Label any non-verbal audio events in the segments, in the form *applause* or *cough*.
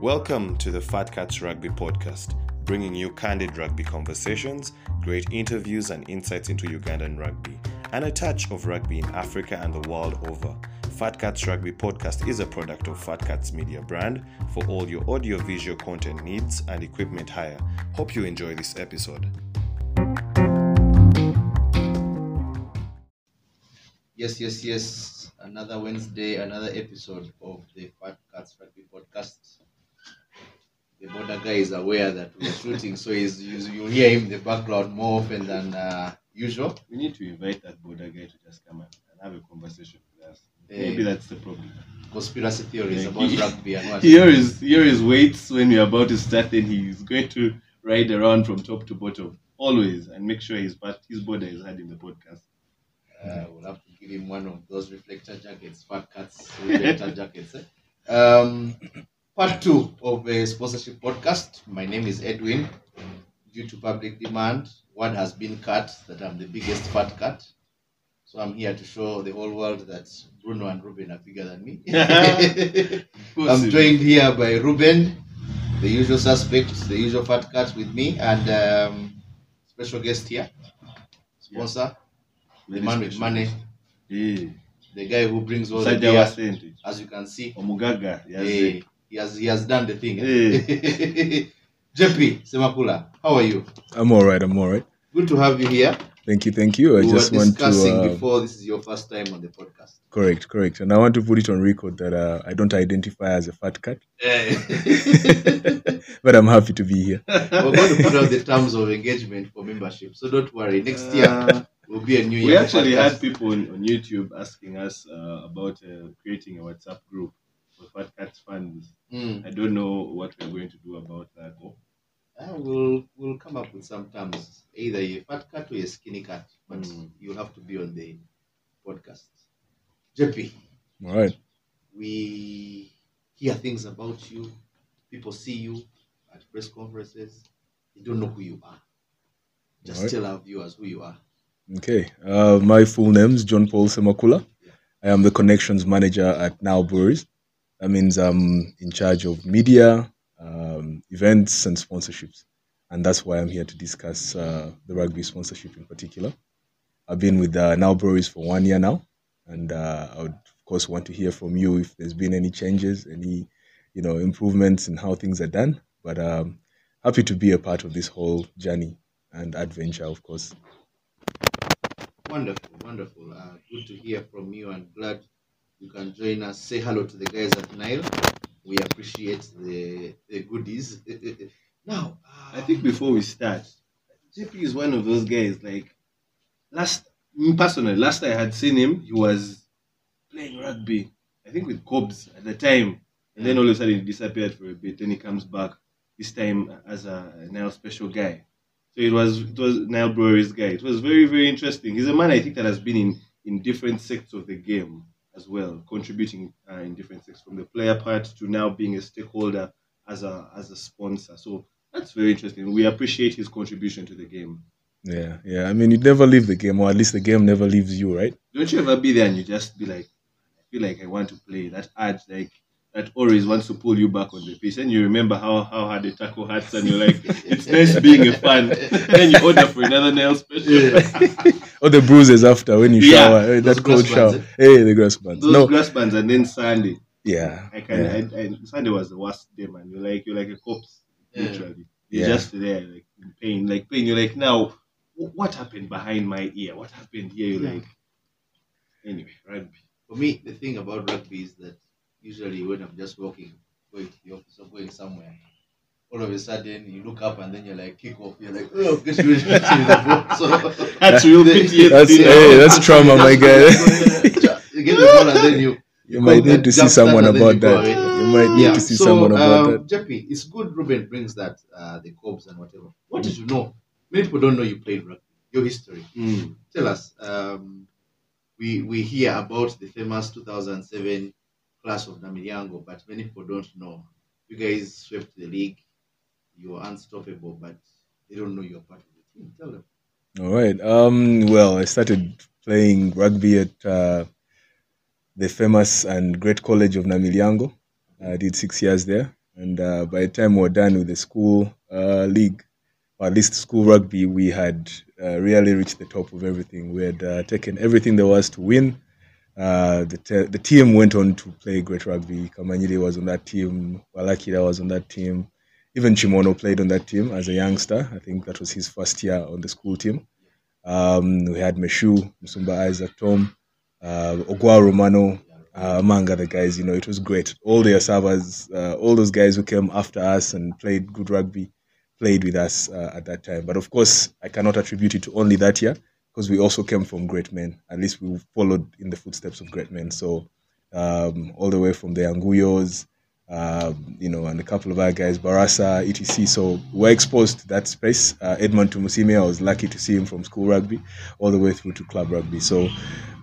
Welcome to the Fat Cats Rugby Podcast, bringing you candid rugby conversations, great interviews, and insights into Ugandan rugby, and a touch of rugby in Africa and the world over. Fat Cats Rugby Podcast is a product of Fat Cats Media brand for all your audio visual content needs and equipment hire. Hope you enjoy this episode. Yes, yes, yes. Another Wednesday, another episode of the Fat Cats Rugby border guy is aware that we're shooting, so he's, you- you'll hear him in the background more often than uh, usual. We need to invite that border guy to just come and, have a conversation with us. Eh. Maybe that's the problem. Conspiracy theories Yeah, about he- rugby and *laughs* what. Here is here is waits when we're about to start, then he's going to ride around from top to bottom always and make sure his part his border is heard in the podcast. Uh, we'll have to give him one of those reflector jackets, Fat Cats *laughs* reflector jackets. eh? Um, part two of a sponsorship podcast. My name is Edwin. Due to public demand, word has been cut that I'm the biggest fat cat. So I'm here to show the whole world that Bruno and Ruben are bigger than me. *laughs* *laughs* I'm joined here by Ruben, the usual suspect, the usual fat cat with me, and um, special guest here, sponsor, the man with money, Yeah. the guy who brings all the beer, as you can see. Omugaga. eh, he has he has done the thing. Eh. *laughs* JP Ssemakula, how are you? I'm all right. I'm all right. Good to have you here. Thank you. Thank you. I we just were want to discussing uh, before this is your first time on the podcast. correct, correct, and I want to put it on record that uh, I don't identify as a fat cat, Eh. *laughs* but I'm happy to be here. *laughs* We're going to put out the terms of engagement for membership, so don't worry. Next year Uh, will be a new year. we actually podcast. had people on, on YouTube asking us uh, about uh, creating a WhatsApp group for Fat Cats fans. Mm. I don't know what we're going to do about that. Uh, we'll we'll come up with some terms. Either a fat cat or a skinny cat, but Mm. you'll have to be on the podcast. JP, All right. we hear things about you. People see you at press conferences. They don't know who you are. Just Alright. tell our viewers who you are. Okay. Uh, my full name is John Paul Ssemakula. I am the connections manager at Nile Breweries. That means I'm in charge of media, um, events, and sponsorships, and that's why I'm here to discuss uh, the rugby sponsorship in particular. I've been with uh, Nile Breweries for one year now, and uh, I would of course want to hear from you if there's been any changes, any you know improvements in how things are done. But um, happy to be a part of this whole journey and adventure, of course. Wonderful, wonderful. Uh, good to hear from you and glad you can join us. Say hello to the guys at Nile. We appreciate the, the goodies. Eh, eh, eh. now, uh, I think um, before we start, JP is one of those guys. Like last, me personally, last I had seen him, he was playing rugby. I think with Cobs at the time, and then all of a sudden he disappeared for a bit. Then he comes back this time as a Nile special guy. So it was it was Nile Brewery's guy. It was very very interesting. He's a man I think that has been in in different sectors of the game as well, contributing uh, in different sectors from the player part to now being a stakeholder as a as a sponsor. So that's very interesting. We appreciate his contribution to the game. Yeah, yeah. I mean, you never leave the game, or at least the game never leaves you, right? Don't you ever be there and you just be like, I feel like I want to play. That urge, like that always wants to pull you back on the pitch. And you remember how, how hard the tackle hurts, and you're like, *laughs* it's nice being a fan. then you order for another Nile Special. *laughs* Or the bruises after when you Yeah, shower, eh, that cold shower. bands, Hey, the grass bands. Those No, grass bands, and then Sunday. yeah, I can. yeah. I, I, Sunday was the worst day, man. You're like you're like a corpse, Yeah. literally. You're Yeah. just there, like in pain, like pain. You're like, now, what happened behind my ear? What happened here? You're Yeah. like, anyway, rugby. for me, the thing about rugby is that usually when I'm just walking, going to the office or going somewhere, all of a sudden you look up and then you're like, kick off. You're like, oh, get rid of the ball. So, That's real the- PTSD. That's- now. hey, that's *laughs* trauma, my guy. *laughs* you get the ball and then you. You might need to see someone about that. You might need to see someone about um, that. Jeppy, it's good Ruben brings that, uh, the Cobs and whatever. What did you know? Many people don't know you played rugby, your history. Mm. Tell us. Um, we we hear about the famous 2007 class of Namilyango, but many people don't know. You guys swept the league. you are unstoppable, but they don't know you're part of the team. Tell them. All right. Um. Well, I started playing rugby at uh, the famous and great college of Namilyango. I did six years there. And uh, by the time we were done with the school uh, league, or at least school rugby, we had uh, really reached the top of everything. We had uh, taken everything there was to win. Uh, the, te- the team went on to play great rugby. Kamanyide was on that team. Walakira was on that team. Even Chimono played on that team as a youngster. I think that was his first year on the school team. Um, we had Meshu, Musumba Isaac, Tom, uh, Ogwa Romano, uh, among other guys. You know, it was great. All the Asavas, uh, all those guys who came after us and played good rugby, played with us uh, at that time. But of course, I cannot attribute it to only that year because we also came from great men. At least we followed in the footsteps of great men. So um, all the way from the Anguyos, um, you know, and a couple of other guys, Barasa, etc. So we're exposed to that space. Uh, Edmond Tumusime, I was lucky to see him from school rugby all the way through to club rugby. So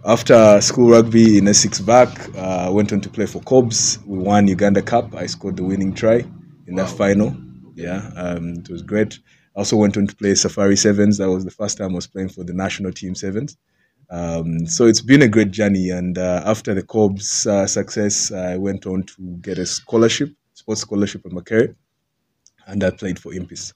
after school rugby in Essex back, uh, went on to play for Cobs. We won Uganda Cup. I scored the winning try in that final. Yeah, um, it was great. I also went on to play Safari Sevens. That was the first time I was playing for the national team Sevens. Um, so it's been a great journey. And uh, after the Cobs uh, success, I went on to get a scholarship, sports scholarship at Makerere, and I played for Impis.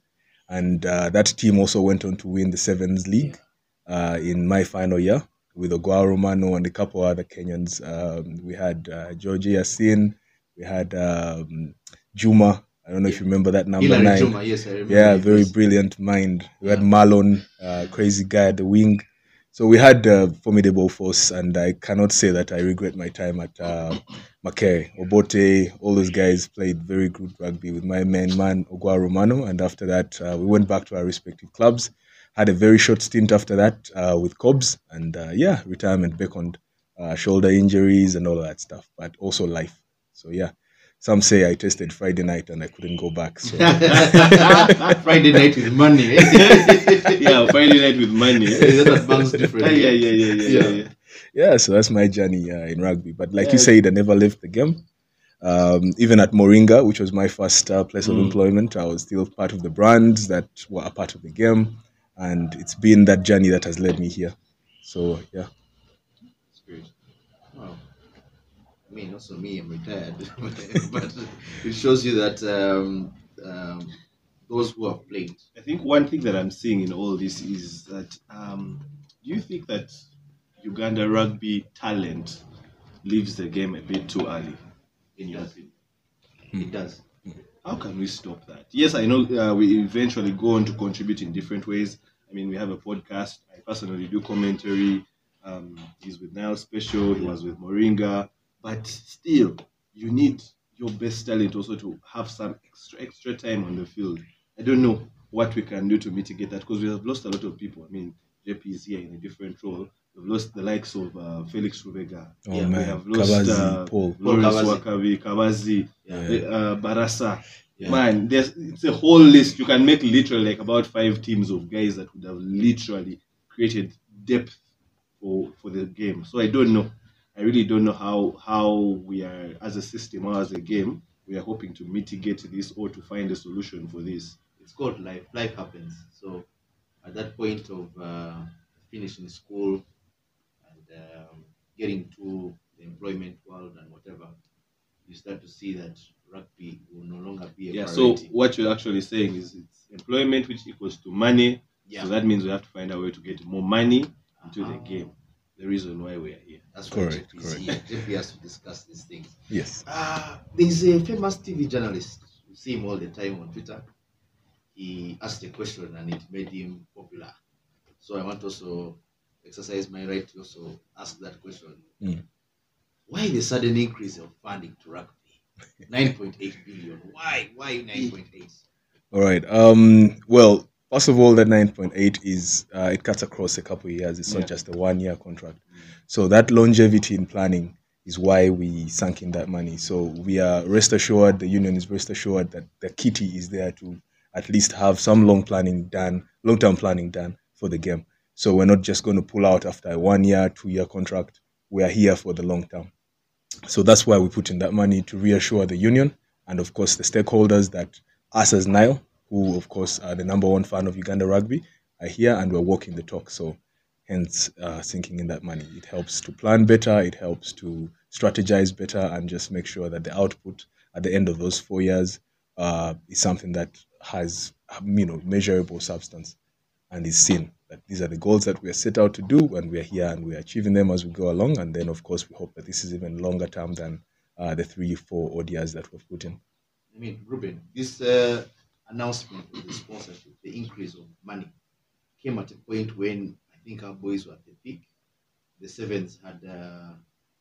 And uh, that team also went on to win the Sevens League uh, in my final year with Ogwa Romano and a couple other Kenyans. Um, we had uh, Georgie Yasin, we had um, Juma. I don't know if you remember that number nine. Juma, yes, I remember. Yeah, very Yes. brilliant mind. We had Yeah. Marlon, uh, crazy guy at the wing. So we had a formidable force, and I cannot say that I regret my time at uh, Mackay. Obote, all those guys played very good rugby with my main man, Ogwa Romano. And after that, uh, we went back to our respective clubs. Had a very short stint after that uh, with Cobs, and uh, yeah, retirement beckoned. Uh, shoulder injuries and all of that stuff, but also life. So yeah, some say I tested Friday night and I couldn't go back. So *laughs* Friday night with money. eh? *laughs* yeah, Friday night with money. that bangs different. yeah, yeah, yeah, yeah, yeah, yeah. yeah, so that's my journey uh, in rugby. But like Yeah. you said, I never left the game. Um, even at Moringa, which was my first uh, place of Mm. employment, I was still part of the brands that were a part of the game, and it's been that journey that has led me here. So yeah, That's great. Wow. I mean, also me, I'm retired, *laughs* but it shows you that um, um, those who have played. I think one thing that I'm seeing in all this is that um, do you think that Uganda rugby talent leaves the game a bit too early? In your opinion, It does. how can we stop that? Yes, I know uh, we eventually go on to contribute in different ways. I mean, we have a podcast. I personally do commentary. Um, he's with Nile Special. He was with Moringa. But still, you need your best talent also to have some extra extra time on the field. I don't know what we can do to mitigate that because we have lost a lot of people. I mean, JP is here in a different role. We've lost the likes of uh, Felix Rubega. oh Yeah, we man, have lost uh, Paul. Lawrence. Wakabi, Kabazi, Yeah. uh, Barasa. Yeah. Man, there's it's a whole list. You can make literally like about five teams of guys that would have literally created depth for for the game. So I don't know. I really don't know how how we are as a system or as a game. We are hoping to mitigate this or to find a solution for this. It's called life. Life happens. So at that point of uh, finishing school and um, getting to the employment world and whatever, you start to see that rugby will no longer be a Yeah. So what you're actually saying is it's employment which equals to money. yeah, So that means we have to find a way to get more money into the Uh-huh. game. The reason why we are here. that's why Correct, correct. here. Jeff has to discuss these things. Yes. Uh, there's a famous TV journalist. You see him all the time on Twitter. He asked a question and it made him popular. So I want to also exercise my right to also ask that question. Mm. Why the sudden increase of funding to rugby? *laughs* 9.8 billion. Why? Why 9.8? All right. Um, well, first of all, that 9.8 is uh, it cuts across a couple of years. It's Yeah. not just a one-year contract. So that longevity in planning is why we sunk in that money. So we are rest assured, the union is rest assured that the kitty is there to at least have some long planning done, long-term planning done for the game. So we're not just going to pull out after a one-year, two-year contract. We are here for the long term. So that's why we put in that money to reassure the union and, of course, the stakeholders that us as Nile, who, of course, are the number one fan of Uganda rugby, are here and we're walking the talk. So, hence, uh, sinking in that money. It helps to plan better, it helps to strategize better, and just make sure that the output at the end of those four years uh, is something that has you know measurable substance and is seen that these are the goals that we are set out to do and we are here and we are achieving them as we go along and then of course we hope that this is even longer term than uh, the three four ODIs that we've put in I mean, Ruben, this uh, announcement of the sponsorship, the increase of money, came at a point when I think our boys were at the peak. The Sevens had uh,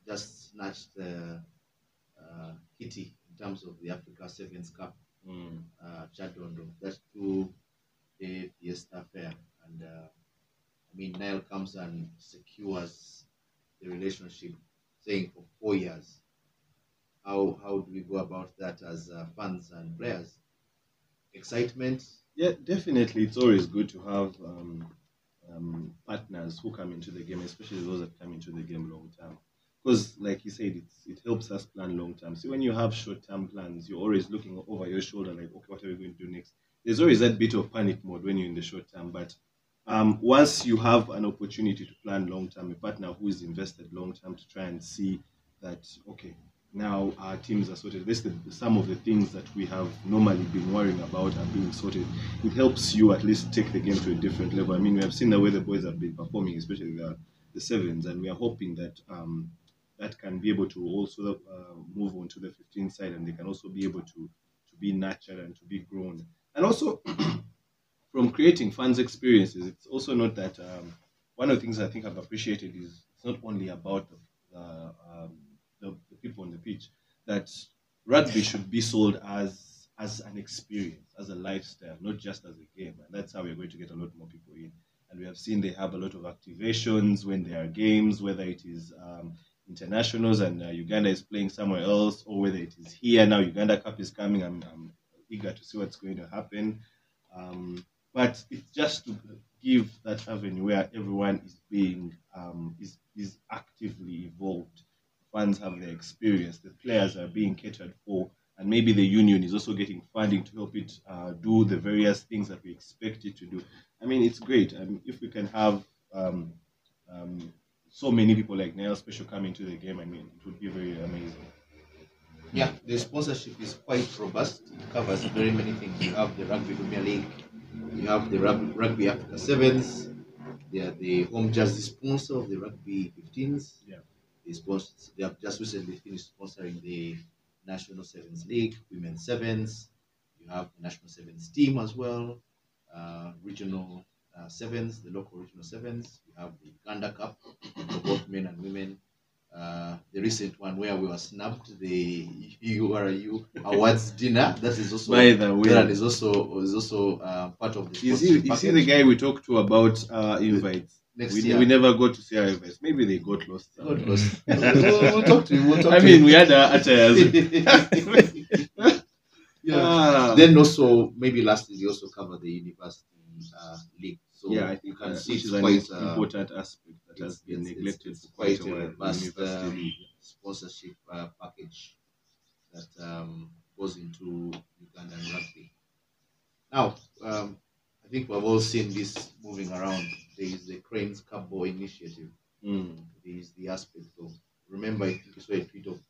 just snatched the uh, kitty in terms of the Africa Sevens Cup, Mm. uh, Kyadondo. That's through the Fiesta Fair. And uh, I mean, Nile comes and secures the relationship, saying for four years how how do we go about that as uh, fans and players? Excitement. Yeah, definitely. It's always good to have um, um, partners who come into the game, especially those that come into the game long term. Because, like you said, it helps us plan long term. So when you have short term plans, you're always looking over your shoulder, like, okay, what are we going to do next? There's always that bit of panic mode when you're in the short term. But um, once you have an opportunity to plan long term, a partner who is invested long term to try and see that, okay, now our teams are sorted. This the, some of the things that we have normally been worrying about are being sorted. It helps you at least take the game to a different level. I mean, we have seen the way the boys have been performing, especially the, the sevens, and we are hoping that um, that can be able to also uh, move on to the 15 side, and they can also be able to to be nurtured and to be grown, and also *clears throat* from creating fans experiences. It's also not that um, one of the things I think I've appreciated is it's not only about the, the um, people on the pitch that rugby should be sold as as an experience, as a lifestyle, not just as a game. And that's how we're going to get a lot more people in. And we have seen they have a lot of activations when there are games, whether it is um, internationals and uh, Uganda is playing somewhere else, or whether it is here now. Uganda Cup is coming. I'm, I'm eager to see what's going to happen. Um, but it's just to give that avenue where everyone is being um, is is actively involved fans have their experience, the players are being catered for, and maybe the union is also getting funding to help it uh, do the various things that we expect it to do. I mean, it's great. I mean, if we can have um, um, so many people like Nile Special come into the game, I mean, it would be very amazing. Yeah, the sponsorship is quite robust. It covers very many things. You have the Rugby Premier League, you have the Rugby, Rugby Africa Sevens, they are the home jersey sponsor of the Rugby 15s. Yeah. They, sponsor, they have just recently finished sponsoring the National Sevens League, Women's Sevens. You have the National Sevens team as well, uh, regional uh, sevens, the local regional sevens. You have the Uganda Cup for both men and women. Uh, the recent one where we were snubbed, the URU Awards dinner. That is also By the way, that is also is also uh, part of the. see, sponsorship you see the guy we talked to about uh, invites. Next We, year. we never got to see our invites. Maybe they got lost. God bless. we'll, we'll, we'll talk to you. We'll talk *laughs* I to mean, you. we had our attires. *laughs* yeah. Ah. Then also maybe last year they also covered the university uh, league. So yeah, I you think can uh, see which it's is an quite uh, important aspect that has been neglected it's for quite quite a a while. robust, the university um, sponsorship uh, package that um, goes into Ugandan rugby. Now, um, I think we've all seen this moving around. There is the Cranes Cup Boy initiative. Mm. There is the aspect of remember I think you saw a tweet of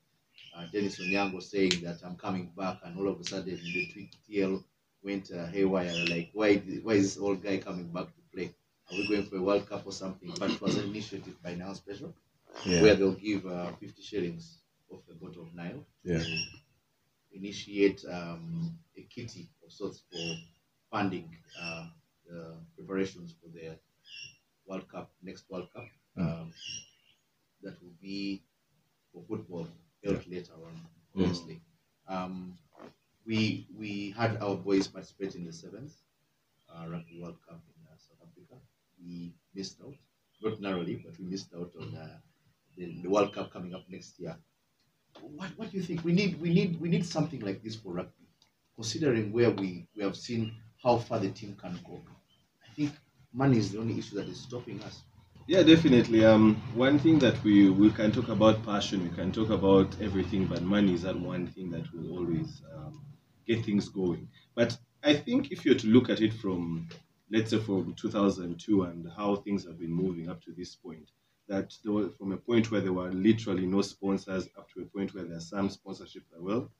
uh, Denis Onyango saying that I'm coming back, and all of a sudden the tweet TL went uh, haywire. Like, why why is this old guy coming back to play? Are we going for a World Cup or something? But it was an initiative by Nile Special yeah where they'll give uh, 50 shillings off the boat of Nile Yeah. to initiate um, a kitty of sorts for funding uh, the preparations for the World Cup, next World Cup. Um, that will be for football held later on, obviously. Um, we we had our boys participate in the seventh uh, Rugby World Cup in uh, South Africa. We missed out, not narrowly, but we missed out on uh, the, the World Cup coming up next year. What, what do you think? We need we need we need something like this for rugby, considering where we, we have seen how far the team can go. I think money is the only issue that is stopping us. Yeah, definitely. Um, one thing that we we can talk about passion, we can talk about everything, but money is that one thing that will always um, get things going. But I think if you're to look at it from, let's say, from 2002 and how things have been moving up to this point, that was from a point where there were literally no sponsors up to a point where there's some sponsorship as well.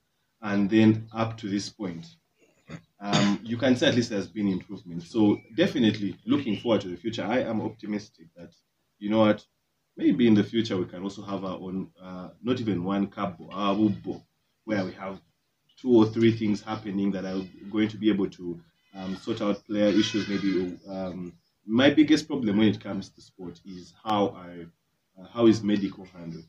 and then up to this point, um, you can say at least there's been improvement. So definitely looking forward to the future. I am optimistic that you know what, maybe in the future we can also have our own, uh, not even one cup, our Ubo, where we have two or three things happening that are going to be able to um, sort out player issues. Maybe um, my biggest problem when it comes to sport is how I, uh, how is medical handled.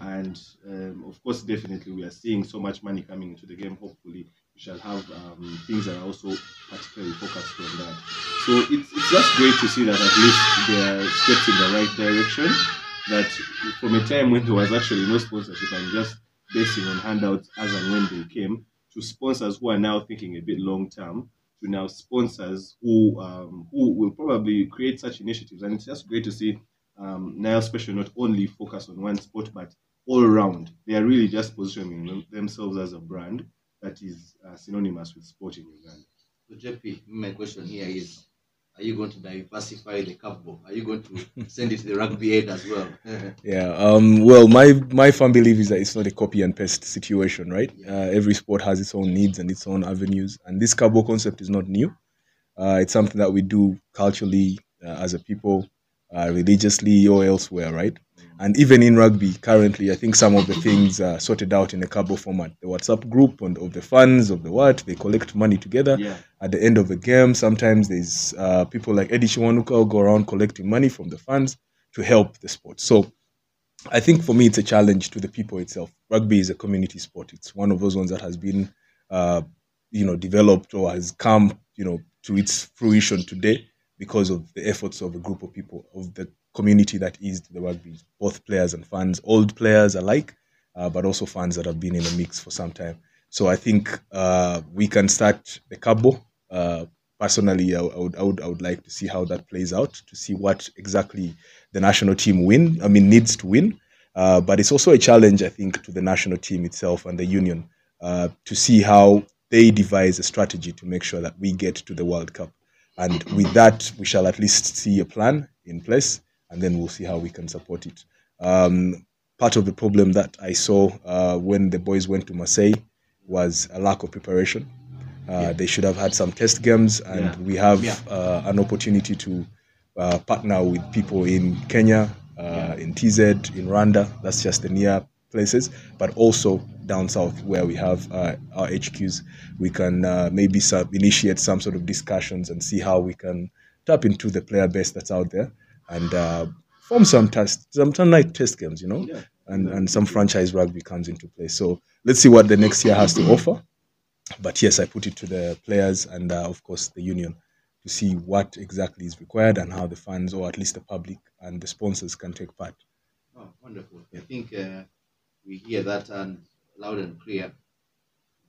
And um, of course, definitely, we are seeing so much money coming into the game. Hopefully, shall have um, things that are also particularly focused on that. So it's, it's just great to see that at least there are steps in the right direction. That from a time when there was actually no sponsorship and just basing on handouts as and when they came, to sponsors who are now thinking a bit long term, to now sponsors who um, who will probably create such initiatives. And it's just great to see um, Nile Special not only focus on one sport, but all around. They are really just positioning them- themselves as a brand that is uh, synonymous with sport in Uganda. So JP, my question here is, are you going to diversify the cupboard? Are you going to *laughs* send it to the rugby aid as well? *laughs* Yeah. Um, well, my my firm belief is that it's not a copy and paste situation, right? Uh, every sport has its own needs and its own avenues, and this cabo concept is not new. Uh, it's something that we do culturally uh, as a people, uh, religiously or elsewhere, right? And even in rugby, currently, I think some of the things are sorted out in a cabo format. The WhatsApp group and of the fans of the what they collect money together Yeah. at the end of the game. Sometimes there's uh, people like Eddie Chiwanuka who go around collecting money from the fans to help the sport. So I think for me, it's a challenge to the people itself. Rugby is a community sport. It's one of those ones that has been, uh, you know, developed or has come, you know, to its fruition today because of the efforts of a group of people of the community that is the rugby, both players and fans, old players alike, uh, but also fans that have been in the mix for some time. So I think uh, we can start the cabo. Uh, personally, I, I would, I would, I would like to see how that plays out to see what exactly the national team win. I mean, needs to win. Uh, but it's also a challenge, I think, to the national team itself and the union uh, to see how they devise a strategy to make sure that we get to the World Cup. And with that, we shall at least see a plan in place, and then we'll see how we can support it. Um, part of the problem that I saw uh, when the boys went to Marseille was a lack of preparation. Uh, They should have had some test games, and Yeah. we have Yeah. uh, an opportunity to uh, partner with people in Kenya, uh, in TZ, in Rwanda. That's just the near places, but also down south where we have uh, our HQs. We can uh, maybe sub- initiate some sort of discussions and see how we can tap into the player base that's out there and uh, form some test, some night test games, you know, Yeah. and and some franchise rugby comes into play. So let's see what the next year has to offer. But yes, I put it to the players and uh, of course the union to see what exactly is required and how the fans, or at least the public and the sponsors, can take part. Oh, wonderful. I think uh, we hear that and loud and clear.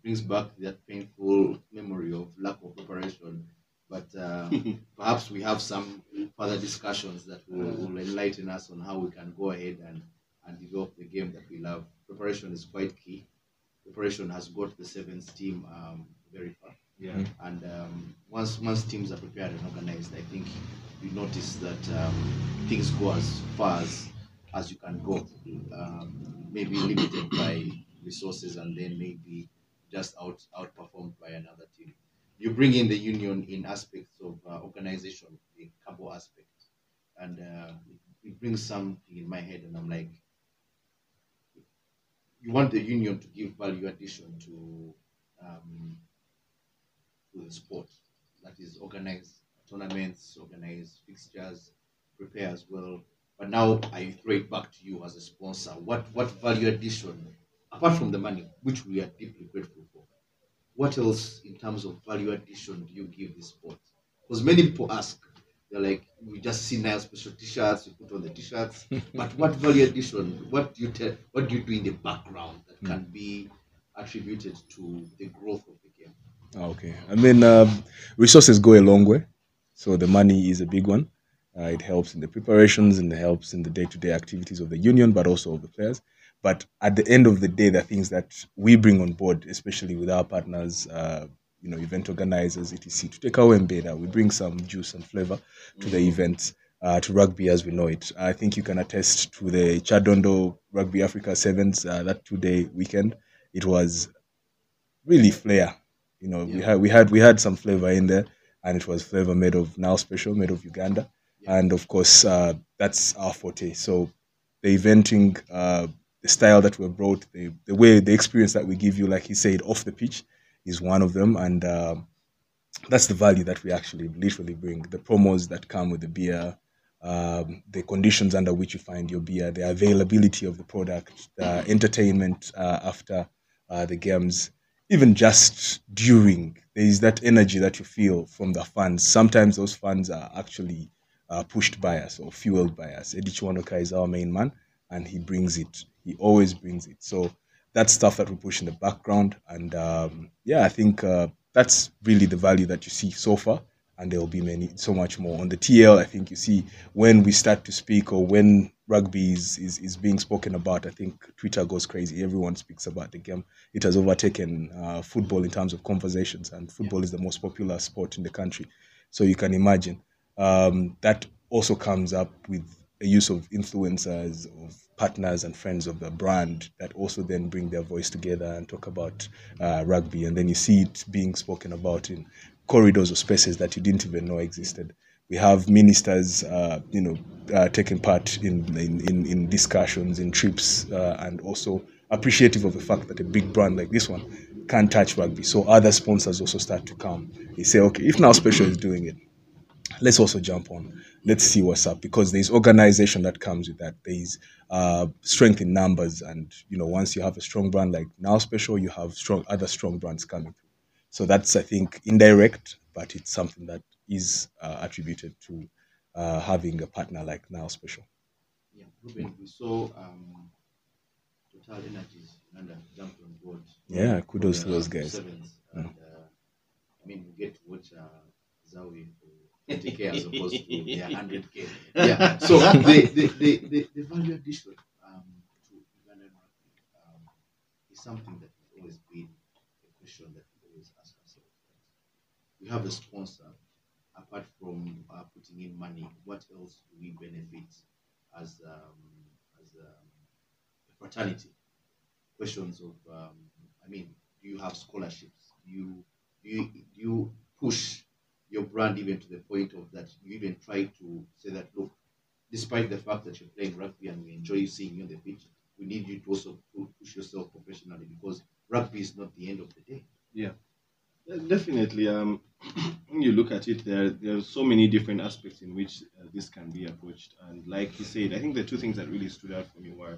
Brings back that painful memory of lack of preparation. But uh, *laughs* perhaps we have some further discussions that will, will enlighten us on how we can go ahead and, and develop the game that we love. Preparation is quite key. Preparation has got the sevens team um, very far. Yeah. And um, once once teams are prepared and organized, I think you notice that um, things go as far as, as you can go. Um, maybe limited by resources and then maybe just out outperformed by another team. You bring in the union in aspects of uh, organization, the cabo aspect, and uh, it, it brings something in my head, and I'm like, you want the union to give value addition to um, to the sport. That is organize tournaments, organize fixtures, prepare as well. But now I throw it back to you as a sponsor. What what value addition, apart from the money, which we are deeply grateful for, what else in terms of value addition do you give the sport? Because many people ask, they're like, we just see Nile Special t-shirts, we put on the t-shirts. *laughs* but what value addition, what do you tell what do you do in the background that can be attributed to the growth of the game? Ah, Okay. I mean, um, resources go a long way. So the money is a big one. Uh, it helps in the preparations and it helps in the day-to-day activities of the union, but also of the players. But at the end of the day, the things that we bring on board, especially with our partners, uh, you know, event organizers, etc. To take our beta, we bring some juice and flavor to the events, uh, to rugby as we know it. I think you can attest to the Kyadondo Rugby Africa Sevens, uh, that two-day weekend. It was really flair. You know, we had we had we had some flavor in there, and it was flavor made of Nile Special, made of Uganda, Yeah. and of course uh, that's our forte. So the eventing, uh, the style that we brought, the the way the experience that we give you, like he said, off the pitch, is one of them, and um, that's the value that we actually literally bring. The promos that come with the beer, um, the conditions under which you find your beer, the availability of the product, the entertainment uh, after uh, the games, even just during. There is that energy that you feel from the fans. Sometimes those fans are actually uh, pushed by us or fueled by us. Eddie Chiwanoka is our main man, and he brings it. He always brings it. So that's stuff that we push in the background, and um, yeah, I think uh, that's really the value that you see so far. And there will be many, so much more on the TL. I think you see when we start to speak or when rugby is, is, is being spoken about. I think Twitter goes crazy. Everyone speaks about the game. It has overtaken uh, football in terms of conversations, and football is the most popular sport in the country. So you can imagine um, that also comes up with use of influencers, of partners and friends of the brand that also then bring their voice together and talk about uh, rugby. And then you see it being spoken about in corridors or spaces that you didn't even know existed. We have ministers, uh, you know, uh, taking part in, in, in, discussions, in trips, uh, and also appreciative of the fact that a big brand like this one can't touch rugby. So other sponsors also start to come. They say, okay, if Nile Special is doing it, let's also jump on. Let's see what's up because there's organization that comes with that. There's uh, strength in numbers, and you know, once you have a strong brand like Nile Special, you have strong other strong brands coming through. So that's, I think, indirect, but it's something that is uh, attributed to uh, having a partner like Nile Special. Yeah, Ruben, we saw um, Total Energies Uganda jumped on board. Yeah, kudos to those guys. Sevens, and uh, I mean, you get to watch uh, Zawi for 20k as opposed to their 100k. *laughs* Yeah, so *laughs* the the, the, the, the value addition um, to Ugandan rugby um, is something that has always been a question that we always ask ourselves. We have a sponsor. Apart from uh, putting in money, what else do we benefit as um, as um, a fraternity? Questions of, um, I mean, do you have scholarships? Do you do you, do you push your brand even to the point of that you even try to say that look, despite the fact that you're playing rugby and we enjoy seeing you on the pitch, we need you to also push yourself professionally because rugby is not the end of the day. Yeah, Definitely. Um, *clears throat* when you look at it, there there are so many different aspects in which uh, this can be approached. And like he said, I think the two things that really stood out for me were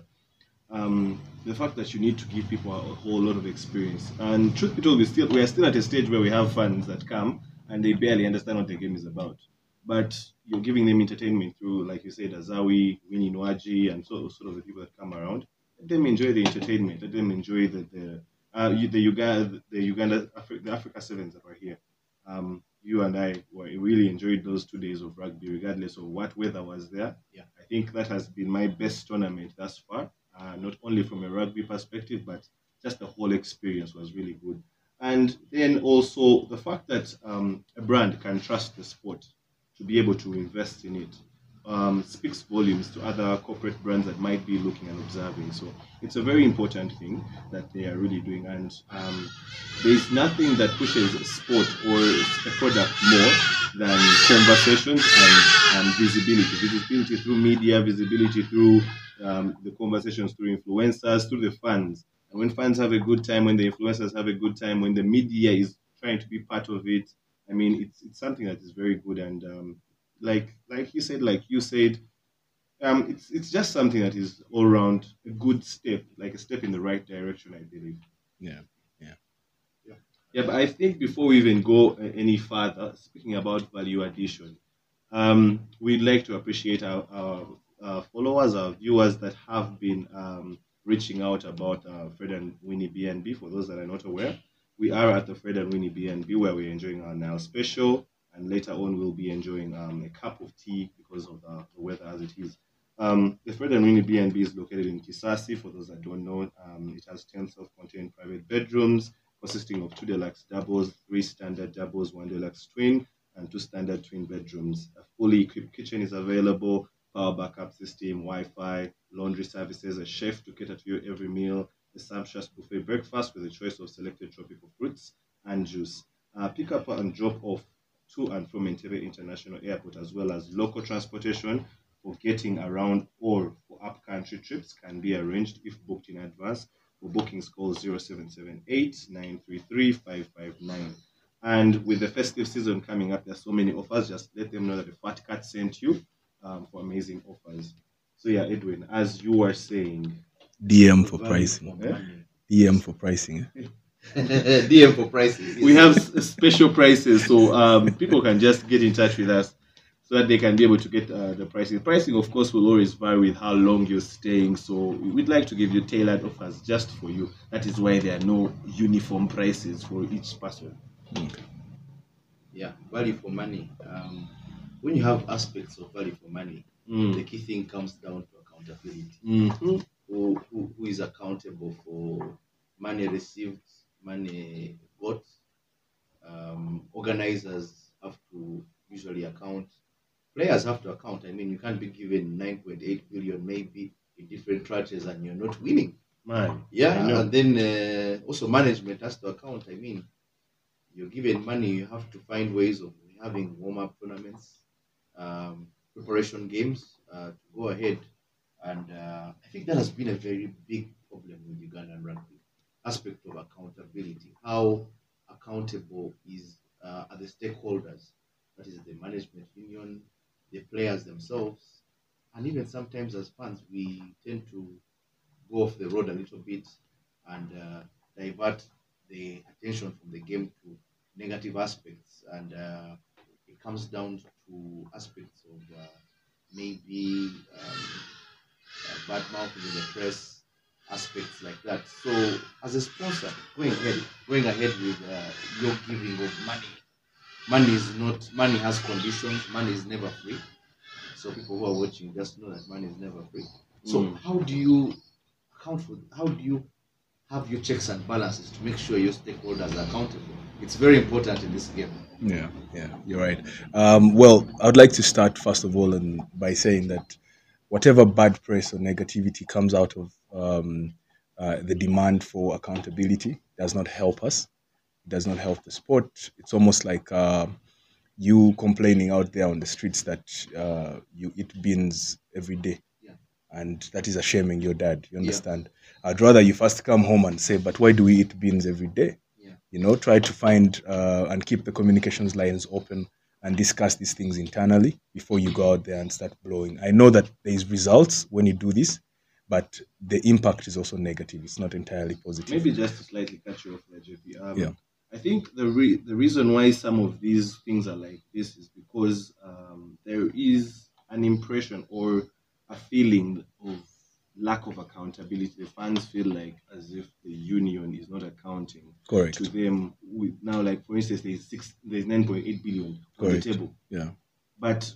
um, the fact that you need to give people a whole lot of experience. And truth be told, we still we are still at a stage where we have fans that come and they barely understand what the game is about. But you're giving them entertainment through, like you said, Azawi, Winnie Nwagi, and so sort of the people that come around. Let them enjoy the entertainment. Let them enjoy the the uh, the Uganda, the Uganda, Afri- the Africa Sevens that were here. Um, you and I were really enjoyed those two days of rugby, regardless of what weather was there. Yeah. I think that has been my best tournament thus far. Uh, not only from a rugby perspective, but just the whole experience was really good. And then also the fact that um, a brand can trust the sport to be able to invest in it um, speaks volumes to other corporate brands that might be looking and observing. So it's a very important thing that they are really doing. And um, there's nothing that pushes sport or a product more than conversations and, and visibility. Visibility through media, visibility through um, the conversations through influencers, through the fans. And when fans have a good time, when the influencers have a good time, when the media is trying to be part of it, I mean, it's, it's something that is very good. And um, like like you said, like you said, um, it's it's just something that is all around a good step, like a step in the right direction, I believe. Yeah. Yeah, yeah. Yeah, but I think before we even go uh, any further, speaking about value addition, um, we'd like to appreciate our, our, our followers, our viewers that have been um, reaching out about uh, Fred and Winnie BNB. For those that are not aware, we are at the Fred and Winnie BNB where we're enjoying our Nile Special, and later on we'll be enjoying um, a cup of tea because of the, the weather as it is. Um, the Fred and Winnie BNB is located in Kisasi. For those that don't know, um, it has 10 self-contained private bedrooms consisting of two deluxe doubles, three standard doubles, one deluxe twin, and two standard twin bedrooms. A fully equipped kitchen is available, power backup system, Wi-Fi, laundry services, a chef to cater to your every meal, a a sumptuous buffet breakfast with a choice of selected tropical fruits and juice. Uh, pick up and drop off to and from Entebbe International Airport, as well as local transportation for getting around or for up-country trips can be arranged if booked in advance. For bookings, call 0778 933 559. And with the festive season coming up, there's so many offers. Just let them know that the Fat Cat sent you um, for amazing offers. So yeah, Edwin, as you were saying, DM for pricing. for money. DM for pricing. eh? *laughs* DM for prices. we have special prices, so um, people can just get in touch with us so that they can be able to get uh, the pricing. Pricing, of course, will always vary with how long you're staying. So we'd like to give you tailored offers just for you. That is why there are no uniform prices for each person. yeah, value for money. Um, when you have aspects of value for money, the Mm. key thing comes down to accountability. Mhm. Who, who, who is accountable for money received, money got? Um, organizers have to usually account. Players have to account. I mean, you can't be given 9.8 billion maybe in different tranches and you're not winning. Man, Yeah, and then uh, also management has to account. I mean, you're given money, you have to find ways of having warm up tournaments, um, preparation games uh, to go ahead. And uh, I think that has been a very big problem with Ugandan rugby aspect of accountability. How accountable is uh, are the stakeholders? That is the management union, the players themselves, and even sometimes as fans, we tend to go off the road a little bit and uh, divert the attention from the game to negative aspects and uh, it comes down to aspects of uh, maybe um, uh, bad mouthing in the press aspects like that. So as a sponsor going ahead going ahead with uh, your giving of money. Money is not money has conditions money is never free. So people who are watching just know that money is never free. So Mm. how do you account for how do you have your checks and balances to make sure your stakeholders are accountable? It's very important in this game Yeah, yeah, you're right. Um, well, I would like to start first of all and by saying that whatever bad press or negativity comes out of um, uh, the demand for accountability does not help us. It does not help the sport. It's almost like uh, you complaining out there on the streets that uh, you eat beans every day. And that is a shaming your dad. You Yeah. understand? I'd rather you first come home and say, but why do we eat beans every day? You know, try to find uh, and keep the communications lines open and discuss these things internally before you go out there and start blowing. I know that there is results when you do this, but the impact is also negative. It's not entirely positive. Maybe just to slightly cut you off there, JP. Um, Yeah. I think the re- the reason why some of these things are like this is because um, there is an impression or a feeling of lack of accountability. The fans feel like as if the union is not accounting Correct. to them. We, now, like for instance, there's six, there's nine point eight billion on Correct. the table, Yeah. but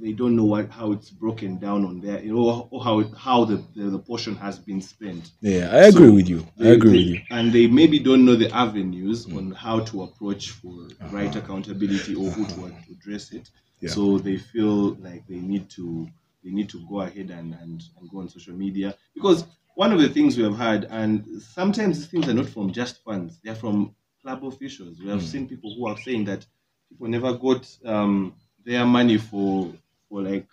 they don't know what how it's broken down on there, you know, or how it, how the, the the portion has been spent. Yeah, I agree So, with you. I They- agree they- with you. And they maybe don't know the avenues Mm. on how to approach for right accountability or who to Uh-huh. address it. Yeah. So they feel like they need to they need to go ahead and, and, and go on social media because one of the things we have had and sometimes these things are not from just funds they're from club officials we have Mm. seen people who are saying that people never got um, their money for for like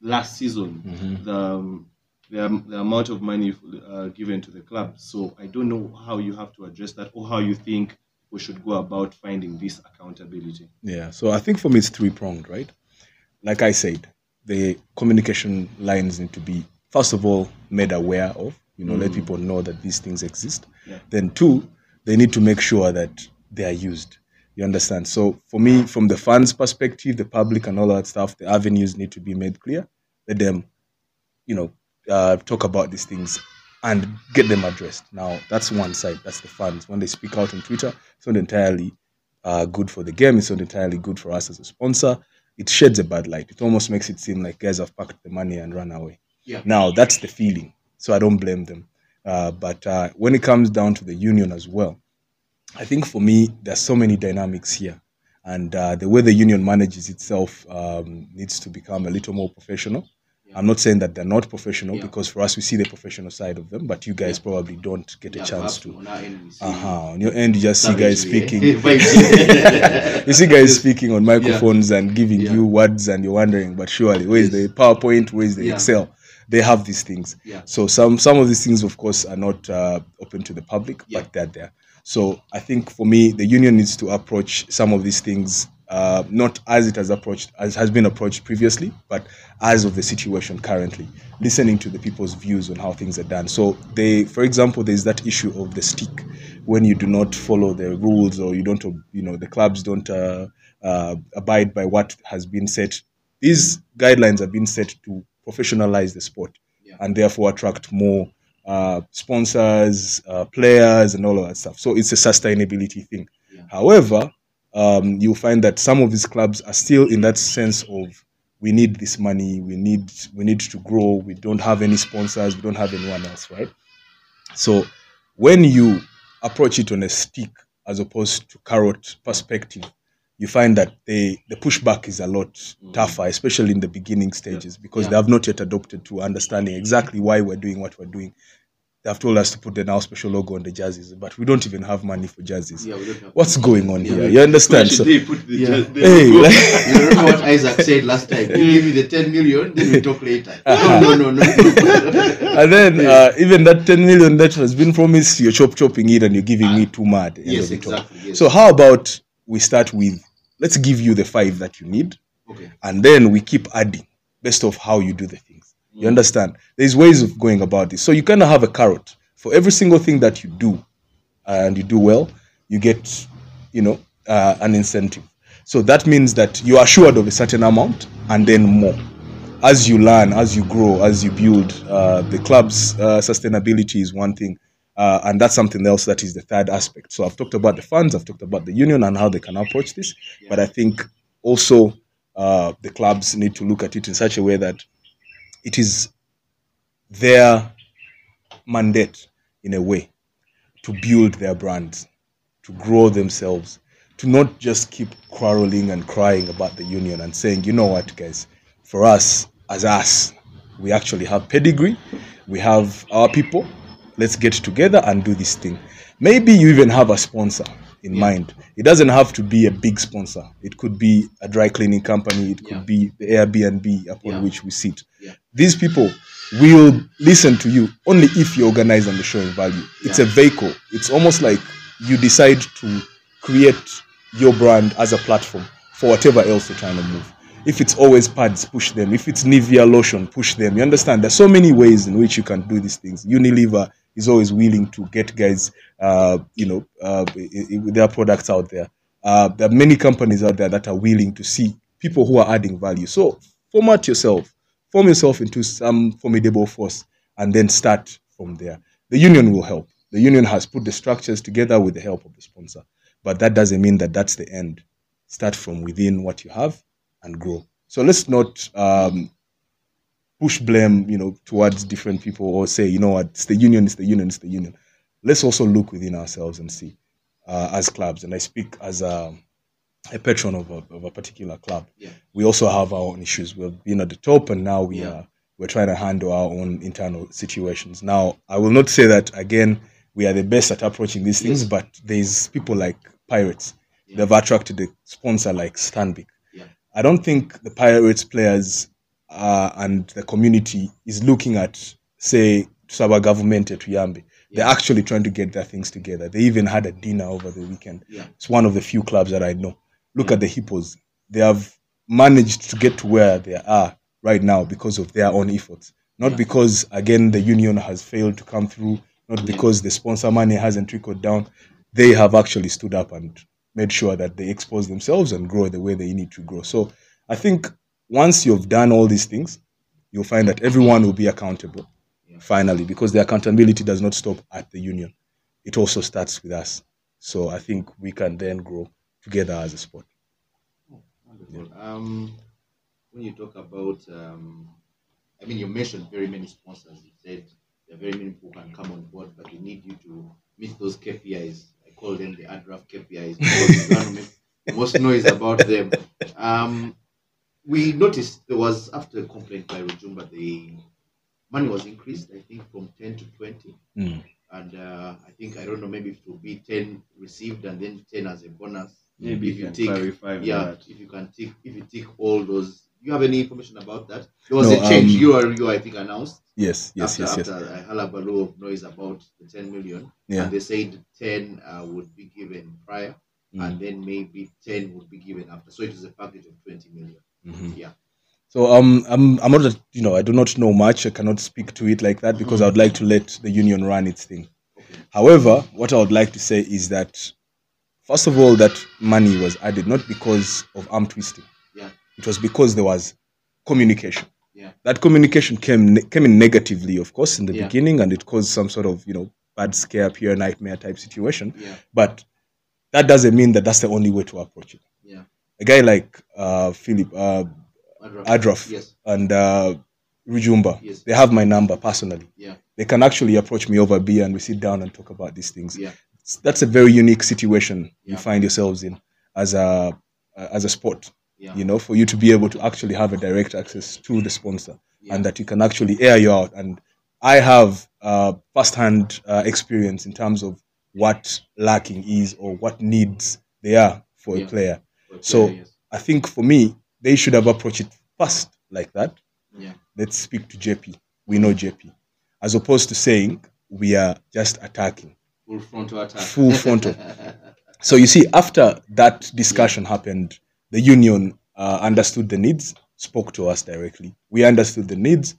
last season Mhm. the um, the, the amount of money uh, given to the club. So I don't know how you have to address that or how you think we should go about finding this accountability. Yeah, so I think for me it's three pronged, right? Like I said, the communication lines need to be first of all made aware of, you know, let people know that these things exist. Yeah. Then two, they need to make sure that they are used. You understand? So for me, from the fans' perspective, the public and all that stuff, the avenues need to be made clear. Let them, you know, uh, talk about these things and get them addressed. Now that's one side. That's the fans. When they speak out on Twitter, it's not entirely uh, good for the game. It's not entirely good for us as a sponsor. It sheds a bad light. It almost makes it seem like guys have packed the money and run away. Yeah. Now that's the feeling. So I don't blame them. Uh, but uh, when it comes down to the union as well, I think for me there's so many dynamics here, and uh, the way the union manages itself um, needs to become a little more professional. Yeah. I'm not saying that they're not professional Yeah. because for us we see the professional side of them, but you guys Yeah. probably don't get a chance to. on our end we see Uh-huh. On your end, you just see guys speaking. *laughs* *laughs* You see guys *laughs* speaking on microphones and giving you words, and you're wondering, but surely, where's the PowerPoint? Where's the Yeah. Excel? They have these things. Yeah. So some some of these things, of course, are not uh, open to the public, but they're there. So I think for me, the union needs to approach some of these things uh, not as it has approached as has been approached previously, but as of the situation currently, listening to the people's views on how things are done. So they, for example, there's that issue of the stick when you do not follow the rules or you don't, you know, the clubs don't uh, uh, abide by what has been set. These guidelines have been set to professionalize the sport Yeah. and therefore attract more uh, sponsors, uh, players, and all of that stuff. So it's a sustainability thing. Yeah. However, um, you'll find that some of these clubs are still in that sense of we need this money, we need we need to grow, we don't have any sponsors, we don't have anyone else, right? So when you approach it on a stick as opposed to carrot perspective, you find that the the pushback is a lot tougher, especially in the beginning stages, because Yeah. they have not yet adopted to understanding exactly why we're doing what we're doing. They have told us to put the Nile Special logo on the jerseys, but we don't even have money for jerseys. Yeah, we don't have- What's going on Yeah. here? You understand? Where So, should they put the Yeah. just- hey, like- *laughs* You remember what Isaac said last time? You give me the 10 million, then we talk later. *laughs* No, no, no, no. *laughs* and then uh, even that 10 million that has been promised, you're chop chopping it and you're giving me too mad. at the end yes, of it all. exactly. Yes. So how about we start with let's give you the five that you need, okay. and then we keep adding based off how you do the things. You understand? There's ways of going about this. So you kind of have a carrot for every single thing that you do, and you do well, you get, you know, uh, an incentive. So that means that you are assured of a certain amount and then more. As you learn, as you grow, as you build, uh, the club's uh, sustainability is one thing. Uh, and that's something else that is the third aspect. So I've talked about the funds, I've talked about the union and how they can approach this. But I think also uh, the clubs need to look at it in such a way that it is their mandate, in a way, to build their brands, to grow themselves, to not just keep quarreling and crying about the union and saying, you know what, guys, for us, as us, we actually have pedigree, we have our people, let's get together and do this thing. Maybe you even have a sponsor in mind. It doesn't have to be a big sponsor. It could be a dry cleaning company, it could Yeah. be the Airbnb upon Yeah. which we sit. These people will listen to you only if you organize and showing value. It's Yeah. a vehicle. It's almost like you decide to create your brand as a platform for whatever else you're trying to move. If it's always pads, push them. If it's Nivea lotion, push them. You understand? There's so many ways in which you can do these things. Unilever is always willing to get guys, uh, you know, uh, i- i- with their products out there. Uh, there are many companies out there that are willing to see people who are adding value. So format yourself, form yourself into some formidable force, and then start from there. The union will help. The union has put the structures together with the help of the sponsor, but that doesn't mean that that's the end. Start from within what you have and grow. So let's not um, push blame, you know, towards different people or say, you know what, it's the union, it's the union, it's the union. Let's also look within ourselves and see, uh, as clubs, and I speak as a, a patron of a, of a particular club. Yeah. We also have our own issues. We've been at the top, and now we Yeah. are we're trying to handle our own internal situations. Now, I will not say that again. We are the best at approaching these things, Yes. but there's people like Pirates. Yeah. They've attracted a sponsor like Stanbic. Yeah. I don't think the Pirates players uh, and the community is looking at, say, Saba government at Tuyambe. They're actually trying to get their things together. They even had a dinner over the weekend. Yeah. It's one of the few clubs that I know. Look at mm. the Hippos. They have managed to get to where they are right now because of their own efforts. Not Yeah. because, again, the union has failed to come through, not because the sponsor money hasn't trickled down. They have actually stood up and made sure that they expose themselves and grow the way they need to grow. So I think once you've done all these things, you'll find that everyone will be accountable Yeah. finally because the accountability does not stop at the union. It also starts with us. So I think we can then grow together as a sport. Wonderful. Um, when you talk about, um, I mean, you mentioned very many sponsors. You said there are very many people who can come on board, but we need you to meet those KPIs. I call them the ADRAF KPIs because *laughs* you want to make the most noise about them. Um, we noticed there was after a complaint by Rujumba, the money was increased. I think from ten to twenty, Mm. And uh, I think I don't know maybe it will be ten received and then ten as a bonus. Maybe if you can tick, clarify yeah, that. if you can tick, if you tick all those. Do you have any information about that? There was No, a change. um, you are you I think announced Yes, yes, after, yes, yes. after a hullabaloo of noise about the 10 million. Yeah. And they said 10 uh, would be given prior Mm. and then maybe 10 would be given after. So it was a package of 20 million. Mhm. Yeah. So um, I'm I'm not a, you know I do not know much. I cannot speak to it like that because I would like to let the union run its thing. However, what I would like to say is that first of all, that money was added not because of arm twisting. Yeah. It was because there was communication. Yeah. That communication came came in negatively, of course, in the Yeah. beginning, and it caused some sort of you know bad scare, pure nightmare type situation. Yeah. But that doesn't mean that that's the only way to approach it. Yeah. A guy like uh, Philip uh, Adraf. Yes. and uh, Rujumba, Yes. they have my number personally. Yeah. They can actually approach me over beer and we sit down and talk about these things. Yeah. That's a very unique situation you find yourselves in as a as a sport. Yeah. You know, for you to be able to actually have a direct access to the sponsor Yeah. and that you can actually air you out. And I have uh, firsthand uh, experience in terms of what lacking is or what needs they are for Yeah. a player. Okay, so- yes. I think for me, they should have approached it first like that. Yeah. Let's speak to JP. We know JP. As opposed to saying we are just attacking. Full frontal attack. Full frontal. So you see, after that discussion happened, the union uh, understood the needs, spoke to us directly. We understood the needs,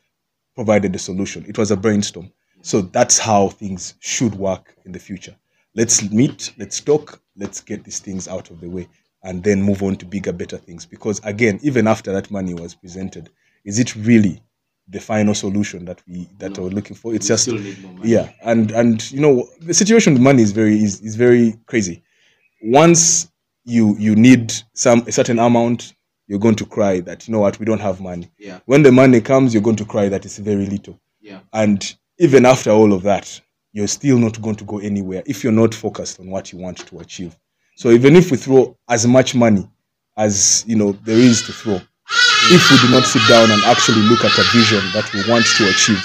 provided the solution. It was a brainstorm. So that's how things should work in the future. Let's meet, let's talk, let's get these things out of the way, and then move on to bigger, better things. Because again, even after that money was presented, is it really the final solution that we that No. we're looking for? It's just still need more money. yeah and and you know the situation with money is very is, is very crazy once you you need some a certain amount you're going to cry that you know what we don't have money Yeah. when the money comes you're going to cry that it's very little Yeah. and even after all of that you're still not going to go anywhere if you're not focused on what you want to achieve so even if we throw as much money as you know there is to throw if we do not sit down and actually look at a vision that we want to achieve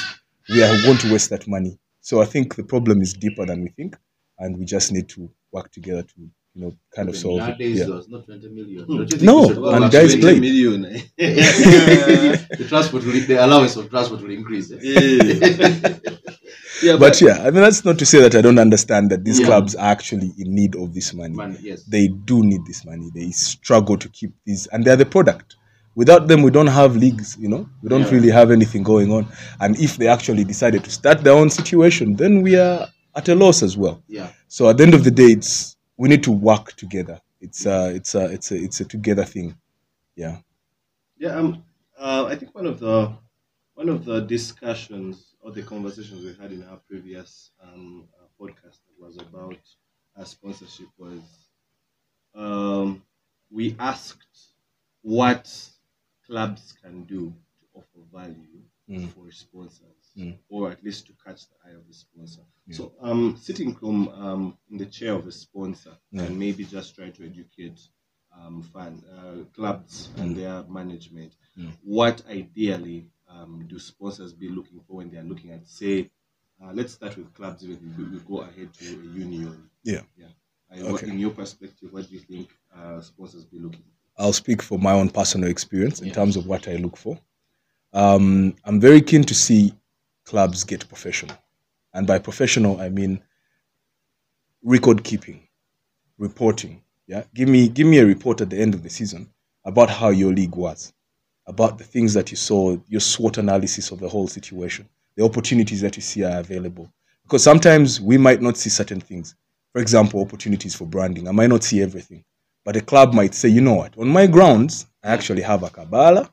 we are going to waste that money so i think the problem is deeper than we think and we just need to work together to you know kind of solve it Nowadays, yeah. there was not 20 million. Hmm. Don't you think No, we should go and back guys to 20 play. million. eh? *laughs* the transport will, the allowance of transport will increase. eh? yeah. Yeah, but yeah i mean that's not to say that i don't understand that these Yeah. clubs are actually in need of this money. Man, yes. they do need this money. They struggle to keep these and they're the product. Without them we don't have leagues you know? We don't Yeah. really have anything going on. And if they actually decided to start their own situation then we are at a loss as well. Yeah. so at the end of the day it's we need to work together. It's a it's a it's a it's a together thing. Yeah. Yeah, um, uh, I think one of the one of the discussions or the conversations we had in our previous um, uh, podcast that was about sponsorship was um, we asked what clubs can do to offer value Mm. for sponsors Mm. or at least to catch the eye of the sponsor. Yeah. So um, sitting from um, in the chair of a sponsor Yeah. and maybe just try to educate um, fan, uh, clubs and their management. Mm. What ideally um, do sponsors be looking for when they are looking at, say, uh, let's start with clubs. Even we, we go ahead to a union. Yeah. yeah. Okay. In your perspective, what do you think uh, sponsors be looking for? I'll speak from my own personal experience in Yeah. terms of what I look for. Um, I'm very keen to see clubs get professional. And by professional, I mean record keeping, reporting. Yeah. Give me give me a report at the end of the season about how your league was, about the things that you saw, your SWOT analysis of the whole situation, the opportunities that you see are available. Because sometimes we might not see certain things. For example, opportunities for branding. I might not see everything. But a club might say, you know what, on my grounds, I actually have a Kabbalah,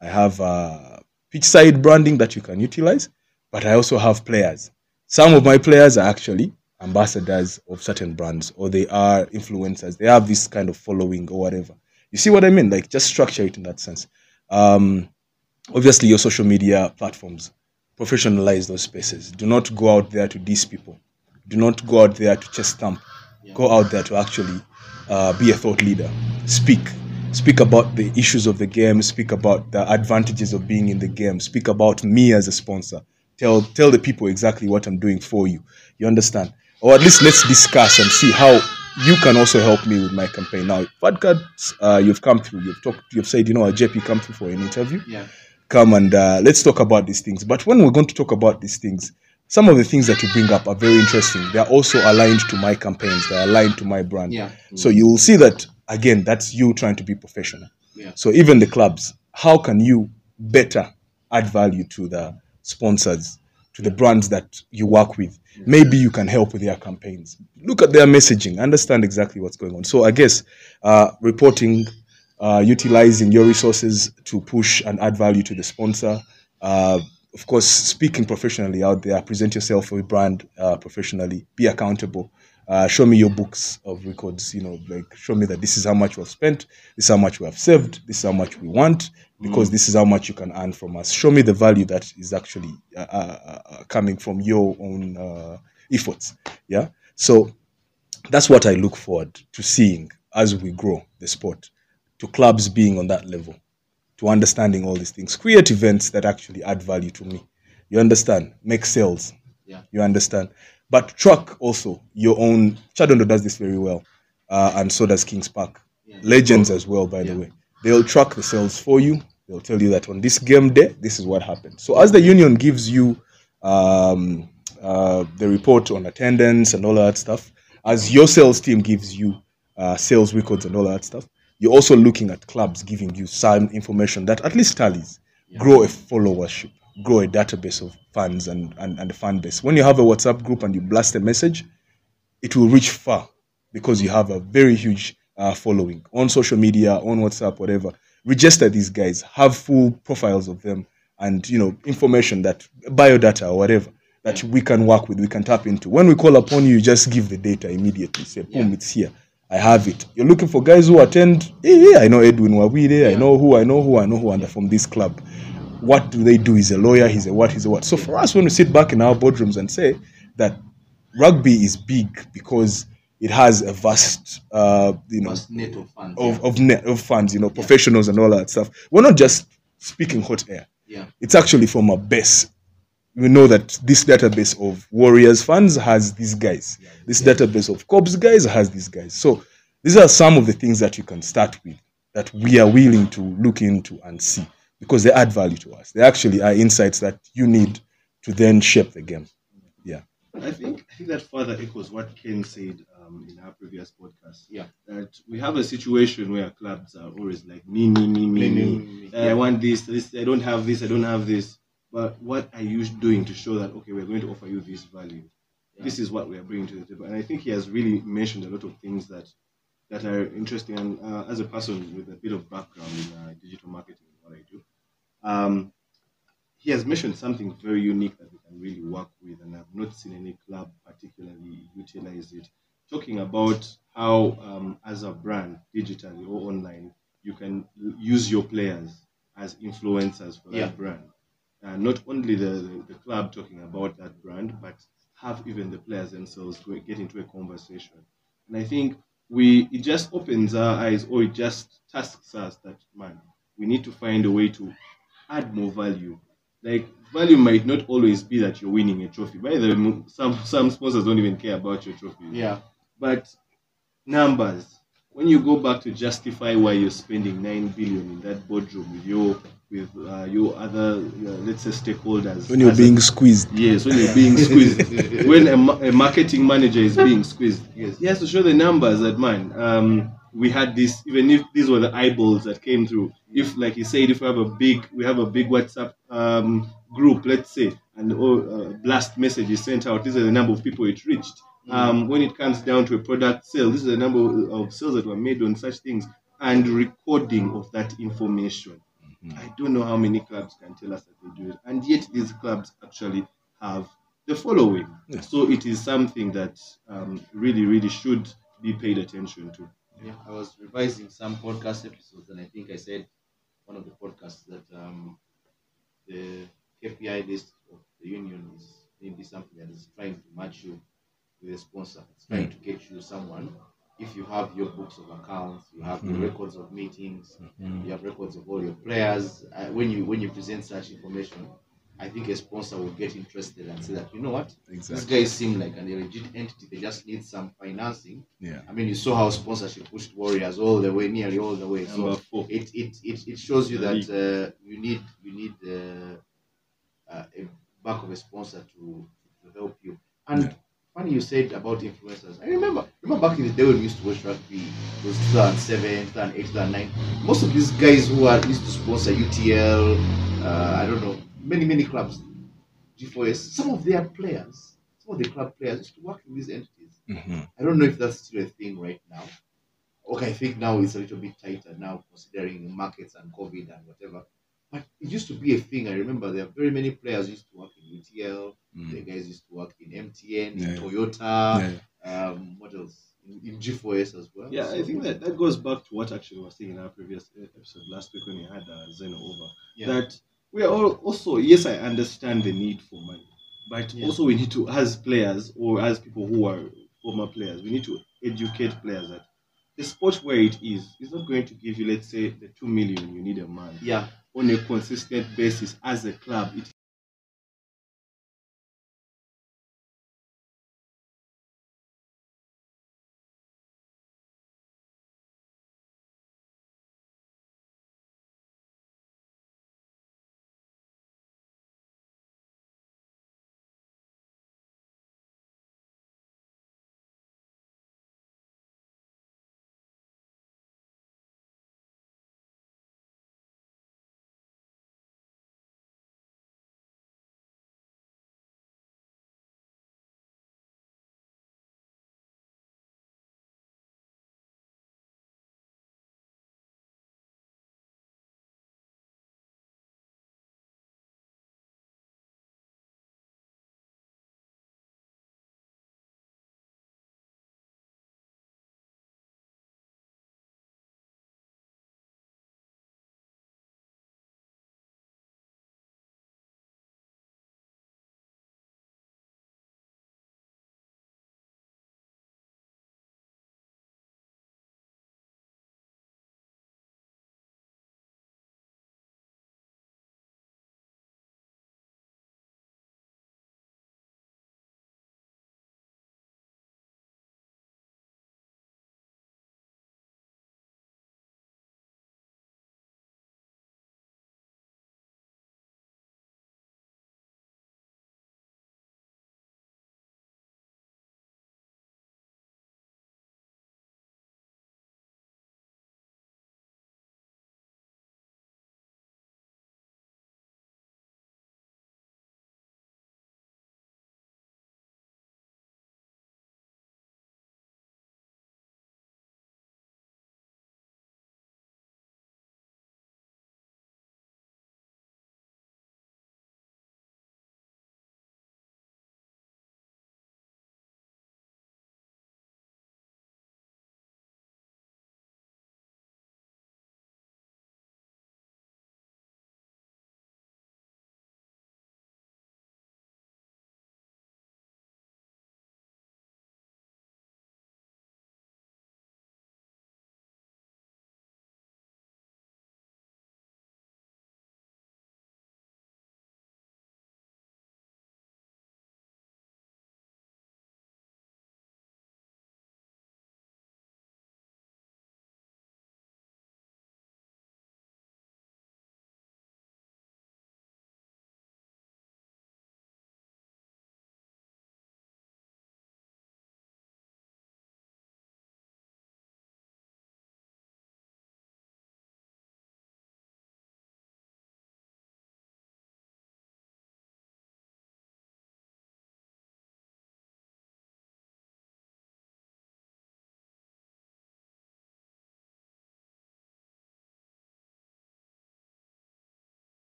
I have a pitch side branding that you can utilize, but I also have players. Some of my players are actually ambassadors of certain brands or they are influencers. They have this kind of following or whatever. You see what I mean? Like just structure it in that sense. Um, obviously, your social media platforms professionalize those spaces. Do not go out there to diss people. Do not go out there to chest thump. Go out there to actually uh, be a thought leader. Speak. speak about the issues of the game, speak about the advantages of being in the game, speak about me as a sponsor. Tell tell the people exactly what I'm doing for you. You understand? Or at least let's discuss and see how you can also help me with my campaign. Now, Fadcards, uh, you've come through. You've talked. You've said, you know, a JP, come through for an interview Yeah. come and uh, let's talk about these things. But when we're going to talk about these things, some of the things that you bring up are very interesting. They're also aligned to my campaigns. They're aligned to my brand. Yeah. So you will see that again. That's you trying to be professional. Yeah. So even the clubs, how can you better add value to the sponsors, to the brands that you work with? Maybe you can help with their campaigns. Look at their messaging. Understand exactly what's going on. So I guess uh, reporting, uh, utilizing your resources to push and add value to the sponsor. Uh, of course, speaking professionally out there, present yourself with a brand uh, professionally, be accountable. Uh, show me your books of records, you know, like show me that this is how much we've spent, this is how much we have saved, this is how much we want, because this is how much you can earn from us. Show me the value that is actually uh, uh, uh, coming from your own uh, efforts. Yeah. So that's what I look forward to seeing as we grow the sport, to clubs being on that level, to understanding all these things. Create events that actually add value to me. You understand? Make sales. Yeah. You understand? But track also your own. Kyadondo does this very well, uh, and so does Kings Park. Yeah. Legends as well, by the way. They'll track the sales for you. They'll tell you that on this game day, this is what happened. So as the union gives you um, uh, the report on attendance and all that stuff, as your sales team gives you uh, sales records and all that stuff, you're also looking at clubs giving you some information that at least tallies, grow a followership, grow a database of fans and, and, and a fan base. When you have a WhatsApp group and you blast a message, it will reach far because you have a very huge uh, following on social media, on WhatsApp, whatever. Register these guys, have full profiles of them, and you know information that biodata or whatever that we can work with, we can tap into. When we call upon you, you just give the data immediately. Say, boom, Yeah. it's here. I have it. You're looking for guys who attend. Yeah, yeah, I know Edwin Wawide. I know who. I know who. I know who. And they're from this club. What do they do? He's a lawyer. He's a what? He's a what? So for us, when we sit back in our boardrooms and say that rugby is big because it has a vast, uh, you know, Vast net of funds. of of, net, of funds, you know, professionals and all that stuff. We're not just speaking hot air. yeah. It's actually from a base. We know that this database of Warriors fans has these guys. This database of Kobs guys has these guys. So these are some of the things that you can start with that we are willing to look into and see because they add value to us. They actually are insights that you need to then shape the game. Yeah. I think I think that further echoes what Ken said um, in our previous podcast. Yeah. That we have a situation where clubs are always like me, me, me, me, Me, me. Uh, I want this, this. I don't have this. I don't have this. But what are you doing to show that okay, we're going to offer you this value? Yeah. This is what we are bringing to the table. And I think he has really mentioned a lot of things that that are interesting. And uh, as a person with a bit of background in uh, digital marketing, what I do, um, he has mentioned something very unique that we can really work with, and I've not seen any club particularly utilize it. Talking about how, um, as a brand, digitally or online, you can use your players as influencers for that Yeah. brand. Uh, not only the, the, the club talking about that brand, but have even the players themselves to get into a conversation. And I think we it just opens our eyes, or it just tasks us that man, we need to find a way to add more value. Like value might not always be that you're winning a trophy. By the way, some some sponsors don't even care about your trophy. Yeah. But numbers, when you go back to justify why you're spending nine billion in that boardroom with your with uh, your other uh, let's say stakeholders, When you're as a- being squeezed. Yes, when you're being squeezed. *laughs* when a, a marketing manager is being squeezed, Yes. he has to show the numbers that man. Um, we had this, even if these were the eyeballs that came through. If, like you said, if we have a big, we have a big WhatsApp um, group, let's say, and oh, uh, blast message is sent out. These are the number of people it reached. Um, when it comes down to a product sale, this is the number of sales that were made on such things, and recording of that information. I don't know how many clubs can tell us that they do it, and yet these clubs actually have the following. Yeah. So it is something that um, really, really should be paid attention to. Yeah, I was revising some podcast episodes, and I think I said one of the podcasts that um, the KPI list of the union is maybe something that is trying to match you with a sponsor. It's trying to get you someone if you have your books of accounts, you have your Mhm. records of meetings, Mhm. you have records of all your players. Uh, when you when you present such information, I think a sponsor will get interested and say that you know what, these Exactly. guys seem like an legit entity. They just need some financing. Yeah. I mean, you saw how sponsorship pushed Warriors all the way, nearly all the way. So it it, it, it shows you that uh, you need you need uh, uh, a back of a sponsor to, to help you. And Yeah. Funny you said about influencers. I remember remember back in the day when we used to watch rugby, it was 2007, 2008, 2009. Most of these guys who are used to sponsor UTL, uh, I don't know, many many clubs, G4S. Some of their players, some of the club players used to work in these entities. Mhm. I don't know if that's still a thing right now. Okay, I think now it's a little bit tighter now, considering markets and COVID and whatever. But it used to be a thing. I remember there are very many players used to work in UTL. The Mm. guys used to work in MTN, Yeah. in Toyota. Yeah. Um, what else? In, in G4S as well. Yeah, I think that, that goes back to what actually was saying in our previous uh, episode last week when we had uh, Zeno over. Yeah. That we are all also, yes, I understand the need for money, but Yeah. also we need to, as players or as people who are former players, we need to educate players that the sport where it is is not going to give you, let's say, the two million you need a month yeah. On a consistent basis as a club. It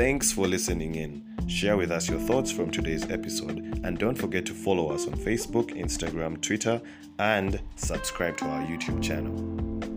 Thanks for listening in. Share with us your thoughts from today's episode and don't forget to follow us on Facebook, Instagram, Twitter, and subscribe to our YouTube channel.